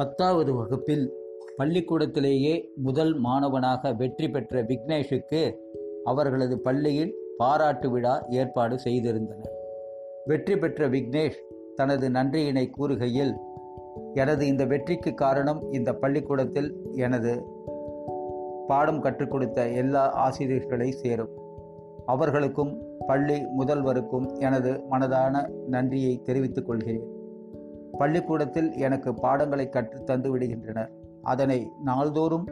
பத்தாவது வகுப்பில் பள்ளிக்கூடத்திலேயே முதல் மாணவனாக வெற்றி பெற்ற விக்னேஷுக்கு அவர்களது பள்ளியில் பாராட்டு விழா ஏற்பாடு செய்திருந்தனர் வெற்றி பெற்ற விக்னேஷ் தனது நன்றியினை கூறுகையில் எனது இந்த வெற்றிக்கு காரணம் இந்த பள்ளிக்கூடத்தில் எனது பாடம் கற்றுக் கொடுத்த எல்லா ஆசிரியர்களை சேரும். அவர்களுக்கும் பள்ளி முதல்வருக்கும் எனது மனதான நன்றியை தெரிவித்துக் கொள்கிறேன். பள்ளிக்கூடத்தில் எனக்கு பாடங்களை கற்று தந்து விடுகின்றனர். அதனை நாள்தோறும்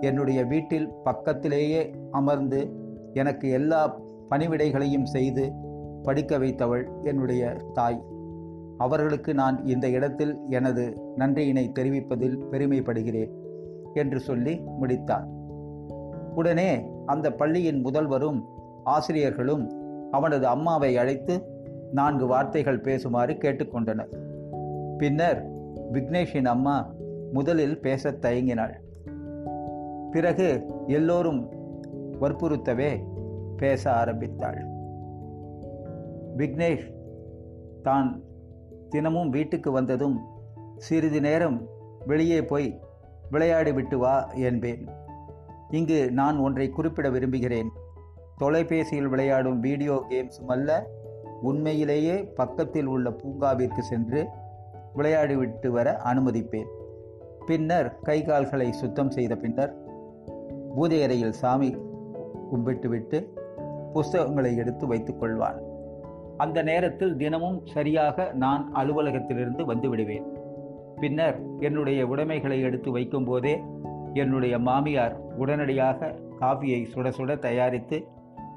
என்னுடைய வீட்டில் பக்கத்திலேயே அமர்ந்து எனக்கு எல்லா பணிவிடைகளையும் செய்து படிக்க வைத்தவள் என்னுடைய தாய். அவர்களுக்கு நான் இந்த இடத்தில் எனது நன்றியினை தெரிவிப்பதில் பெருமைப்படுகிறேன் என்று சொல்லி முடித்தார். உடனே அந்த பள்ளியின் முதல்வரும் ஆசிரியர்களும் அவனது அம்மாவை அழைத்து நான்கு வார்த்தைகள் பேசுமாறு கேட்டுக்கொண்டனர். பின்னர் விக்னேஷின் அம்மா முதலில் பேசத் தயங்கினாள். பிறகு எல்லோரும் வற்புறுத்தவே பேச ஆரம்பித்தாள். விக்னேஷ் தான் தினமும் வீட்டுக்கு வந்ததும் சிறிது நேரம் வெளியே போய் விளையாடி விட்டு வா என்பேன். இங்கு நான் ஒன்றை குறிப்பிட விரும்புகிறேன். தொலைபேசியில் விளையாடும் வீடியோ கேம்ஸும் அல்ல உண்மையிலேயே பக்கத்தில் உள்ள பூங்காவிற்கு சென்று விளையாடிவிட்டு வர அனுமதிப்பேன். பின்னர் கை கால்களை சுத்தம் செய்த பின்னர் பூஜை அறையில் சாமி கும்பிட்டுவிட்டு புஸ்தகங்களை எடுத்து வைத்துக் கொள்வான். அந்த நேரத்தில் தினமும் சரியாக நான் அலுவலகத்திலிருந்து வந்து விடுவேன் பின்னர் என்னுடைய உடைமைகளை எடுத்து வைக்கும்போதே என்னுடைய மாமியார் உடனடியாக காஃபியை சுட சுட தயாரித்து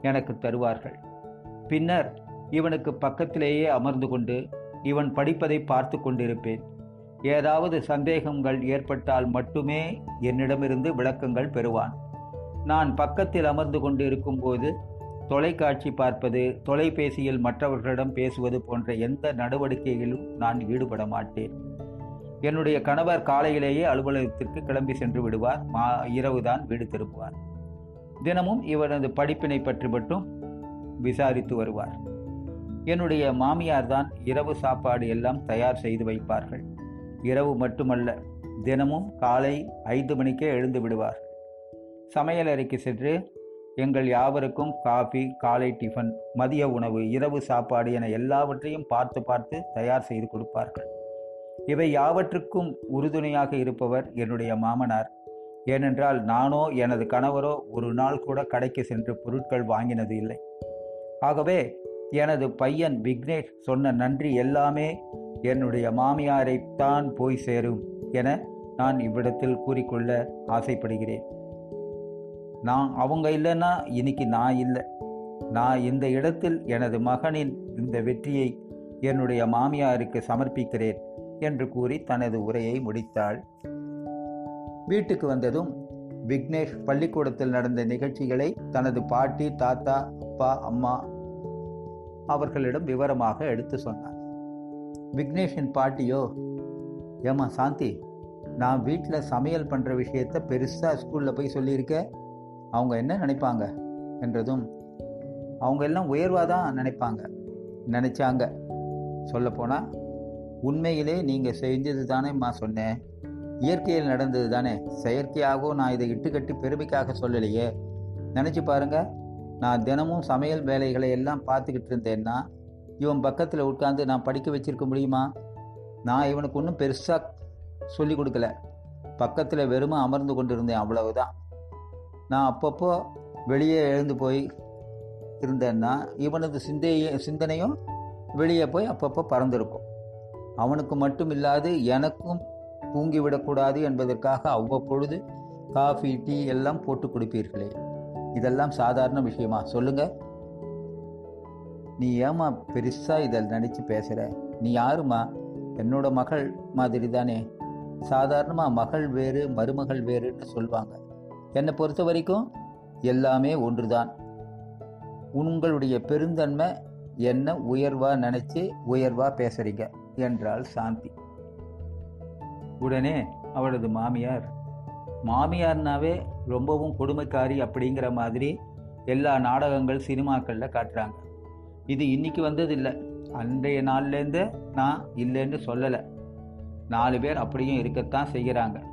எனக்கு தருவார்கள். பின்னர் இவனுக்கு பக்கத்திலேயே அமர்ந்து கொண்டு இவன் படிப்பதை பார்த்து கொண்டிருப்பேன். ஏதாவது சந்தேகங்கள் ஏற்பட்டால் மட்டுமே என்னிடமிருந்து விளக்கங்கள் பெறுவான். நான் பக்கத்தில் அமர்ந்து கொண்டிருக்கும் போது தொலைக்காட்சி பார்ப்பது தொலைபேசியில் மற்றவர்களிடம் பேசுவது போன்ற எந்த நடவடிக்கையிலும் நான் ஈடுபட மாட்டேன். என்னுடைய கணவர் காலையிலேயே அலுவலகத்திற்கு கிளம்பி சென்று விடுவார். மா இரவுதான் வீடு திரும்புவார். தினமும் இவனது படிப்பினை பற்றி மட்டும் விசாரித்து வருவார். என்னுடைய மாமியார் தான் இரவு சாப்பாடு எல்லாம் தயார் செய்து வைப்பார்கள். இரவு மட்டுமல்ல தினமும் காலை ஐந்து மணிக்கே எழுந்து விடுவார்கள். சமையலறைக்கு சென்று எங்கள் யாவருக்கும் காஃபி காலை டிஃபன் மதிய உணவு இரவு சாப்பாடு என எல்லாவற்றையும் பார்த்து பார்த்து தயார் செய்து கொடுப்பார்கள். இவை யாவற்றுக்கும் உறுதுணையாக இருப்பவர் என்னுடைய மாமனார். ஏனென்றால் நானோ எனது கணவரோ ஒரு நாள் கூட கடைக்கு சென்று பொருட்கள் வாங்கினது இல்லை. ஆகவே எனது பையன் விக்னேஷ் சொன்ன நன்றி எல்லாமே என்னுடைய மாமியாரைத்தான் போய் சேரும் என நான் இவ்விடத்தில் கூறிக்கொள்ள ஆசைப்படுகிறேன். நான் அவங்க இல்லைன்னா இன்னைக்கு நான் இல்லை. நான் இந்த இடத்தில் எனது மகனின் இந்த வெற்றியை என்னுடைய மாமியாருக்கு சமர்ப்பிக்கிறேன் என்று கூறி தனது உரையை முடித்தாள். வீட்டுக்கு வந்ததும் விக்னேஷ் பள்ளிக்கூடத்தில் நடந்த நிகழ்ச்சிகளை தனது பாட்டி தாத்தா அப்பா அம்மா அவர்களிடம் விவரமாக எடுத்து சொன்னார். விக்னேஷின் பாட்டியோ ஏமா சாந்தி நான் வீட்டில் சமையல் பண்ணுற விஷயத்த பெருசாக ஸ்கூலில் போய் சொல்லியிருக்க? அவங்க என்ன நினைப்பாங்க? என்றதும் அவங்க எல்லாம் உயர்வாக தான் நினைப்பாங்க. நினச்சாங்க. சொல்லப்போனால் உண்மையிலே நீங்கள் செஞ்சது தானேம்மா சொன்னேன் இயற்கையில் நடந்தது தானே. செயற்கையாகவும் நான் இதை இட்டுக்கட்டி பெருமைக்காக சொல்லலையே. நினச்சி பாருங்கள் நான் தினமும் சமையல் வேலைகளை எல்லாம் பார்த்துக்கிட்டு இருந்தேன்னா இவன் பக்கத்தில் உட்காந்து நான் படிக்க வச்சிருக்க முடியுமா? நான் இவனுக்கு ஒன்றும் பெருசாக சொல்லி கொடுக்கல. பக்கத்தில் வெறுமை அமர்ந்து கொண்டு இருந்தேன் அவ்வளவுதான். நான் அப்பப்போ வெளியே எழுந்து போய் இருந்தேன்னா இவனது சிந்தைய சிந்தனையும் வெளியே போய் அப்பப்போ பறந்திருக்கும். அவனுக்கு மட்டும் இல்லாது எனக்கும் தூங்கிவிடக்கூடாது என்பதற்காக அவ்வப்பொழுது காஃபி டீ எல்லாம் போட்டு கொடுப்பீர்களே. இதெல்லாம் சாதாரண விஷயமா? சொல்லுங்க. நீ ஏமா பெருசா இதில் நினைச்சு பேசுற? நீ யாருமா என்னோட மகள் மாதிரி தானே சாதாரணமாக மகள் வேறு மருமகள் வேறுன்னு சொல்லுவாங்க என்னை பொறுத்த வரைக்கும் எல்லாமே ஒன்றுதான். உங்களுடைய பெருந்தன்மை என்ன உயர்வா நினைச்சு உயர்வா பேசுறீங்க? என்றாள் சாந்தி. உடனே அவளது மாமியார் மாமியார்னாவே ரொம்பவும் கொடுமைக்காரி அப்படிங்கிற மாதிரி எல்லா நாடகங்கள் சினிமாக்களில் காட்டுறாங்க. இது இன்றைக்கி வந்தது இல்லை அன்றைய நாள்லேருந்து நான் இல்லைன்னு சொல்லலை. நாலு பேர் அப்படியும் இருக்கத்தான் செய்கிறாங்க.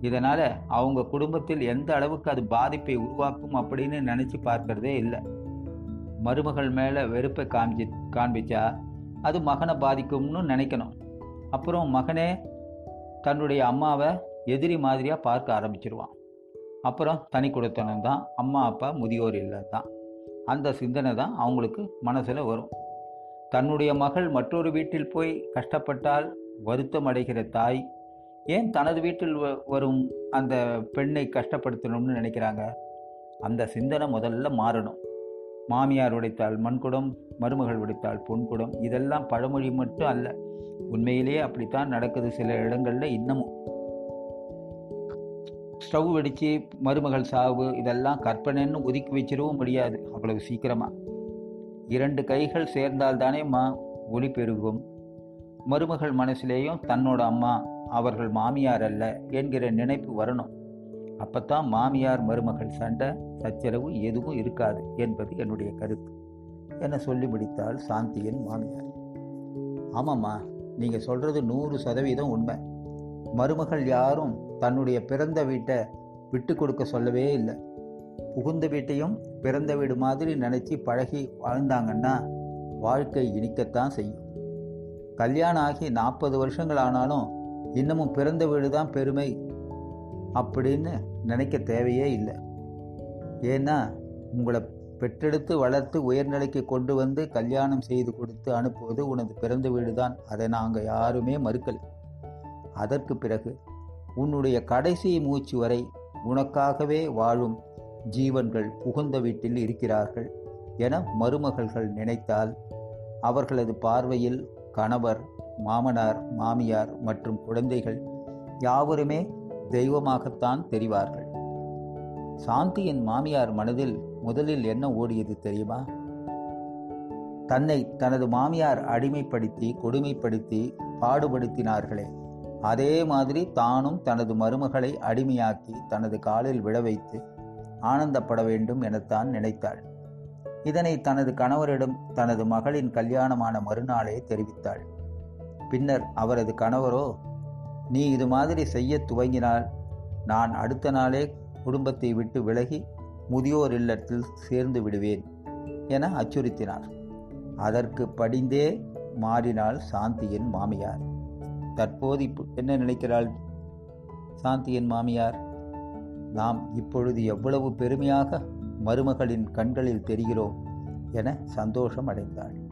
இதனால் அவங்க குடும்பத்தில் எந்த அளவுக்கு அது பாதிப்பை உருவாக்கும் அப்படின்னு நினச்சி பார்க்கறதே இல்லை. மருமகள் மேலே வெறுப்பை காமிச்சி காண்பிச்சா அது மகனை பாதிக்கும்னு நினைக்கணும். அப்புறம் மகனே தன்னுடைய அம்மாவை எதிரி மாதிரியாக பார்க்க ஆரம்பிச்சிருவான். அப்புறம் தனி கொடுத்தனம் தான் அம்மா அப்பா முதியோர் இல்லை தான். அந்த சிந்தனை தான் அவங்களுக்கு மனசில் வரும். தன்னுடைய மகள் மற்றொரு வீட்டில் போய் கஷ்டப்பட்டால் வருத்தம் அடைகிற தாய் ஏன் தனது வீட்டில் வரும் அந்த பெண்ணை கஷ்டப்படுத்தணும்னு நினைக்கிறாங்க? அந்த சிந்தனை முதல்ல மாறணும். மாமியார் உடைத்தால் மண்குடம் மருமகள் உடைத்தால் பொன்குடம் இதெல்லாம் பழமொழி மட்டும் அல்ல. உண்மையிலேயே அப்படித்தான் நடக்குது சில இடங்களில் இன்னமும். ஸ்டவ் வெடித்து மருமகள் சாவு இதெல்லாம் கற்பனைன்னு ஒதுக்கி வச்சிடவும் முடியாது. அவ்வளவு சீக்கிரமாக இரண்டு கைகள் சேர்ந்தால்தானே மா ஒளி பெருகும். மருமகள் மனசுலேயும் தன்னோட அம்மா அவர்கள் மாமியார் அல்ல என்கிற நினைப்பு வரணும். அப்பத்தான் மாமியார் மருமகள் சண்டை சச்சரவு எதுவும் இருக்காது என்பது என்னுடைய கருத்து. என சொல்லி முடித்தால் சாந்தியின் மாமியார். ஆமாம்மா நீங்கள் சொல்கிறது நூறு சதவீதம் உண்மை. மருமகள் யாரும் தன்னுடைய பிறந்த வீட்டை விட்டு கொடுக்க சொல்லவே இல்லை. புகுந்த வீட்டையும் பிறந்த வீடு மாதிரி நினச்சி பழகி வாழ்ந்தாங்கன்னா வாழ்க்கை இனிக்கத்தான் செய்யும். கல்யாணம் ஆகி நாற்பது வருஷங்கள் ஆனாலும் இன்னமும் பிறந்த வீடு தான் பெருமை அப்படின்னு நினைக்க தேவையே இல்லை. ஏன்னா உங்களை பெற்றெடுத்து வளர்த்து உயர்நிலைக்கு கொண்டு வந்து கல்யாணம் செய்து கொடுத்து அனுப்புவது உனது பிறந்த வீடு தான் அதை நாங்கள் யாருமே மறுக்கலை. அதற்கு பிறகு உன்னுடைய கடைசி மூச்சு வரை உனக்காகவே வாழும் ஜீவன்கள் புகுந்த வீட்டில் இருக்கிறார்கள் என மருமகள்கள் நினைத்தால் அவர்களது பார்வையில் கணவர் மாமனார் மாமியார் மற்றும் குழந்தைகள் யாவருமே தெய்வமாகத்தான் தெரிவார்கள். சாந்தியின் மாமியார் மனதில் முதலில் என்ன ஓடியது தெரியுமா? தன்னை தனது மாமியார் அடிமைப்படுத்தி கொடுமைப்படுத்தி பாடுபடுத்தினார்களே. அதே மாதிரி தானும் தனது மருமகளை அடிமையாக்கி தனது காலில் விழ வைத்து ஆனந்தப்பட வேண்டும் எனத்தான் நினைத்தாள். இதனை தனது கணவரிடம் தனது மகளின் கல்யாணமான மறுநாளே தெரிவித்தாள். பின்னர் அவரது கணவரோ நீ இது மாதிரி செய்ய துவங்கினால் நான் அடுத்த நாளே குடும்பத்தை விட்டு விலகி முதியோர் இல்லத்தில் சேர்ந்து விடுவேன் என அச்சுறுத்தினார். அதற்கு படிந்தே மாறினாள் சாந்தியின் மாமியார். தற்போது என்ன நினைக்கிறாள்? சாந்தியின் மாமியார் நாம் இப்பொழுது எவ்வளவு பெருமையாக மருமகளின் கண்களில் தெரிகிறோம் என சந்தோஷம் அடைந்தாள்.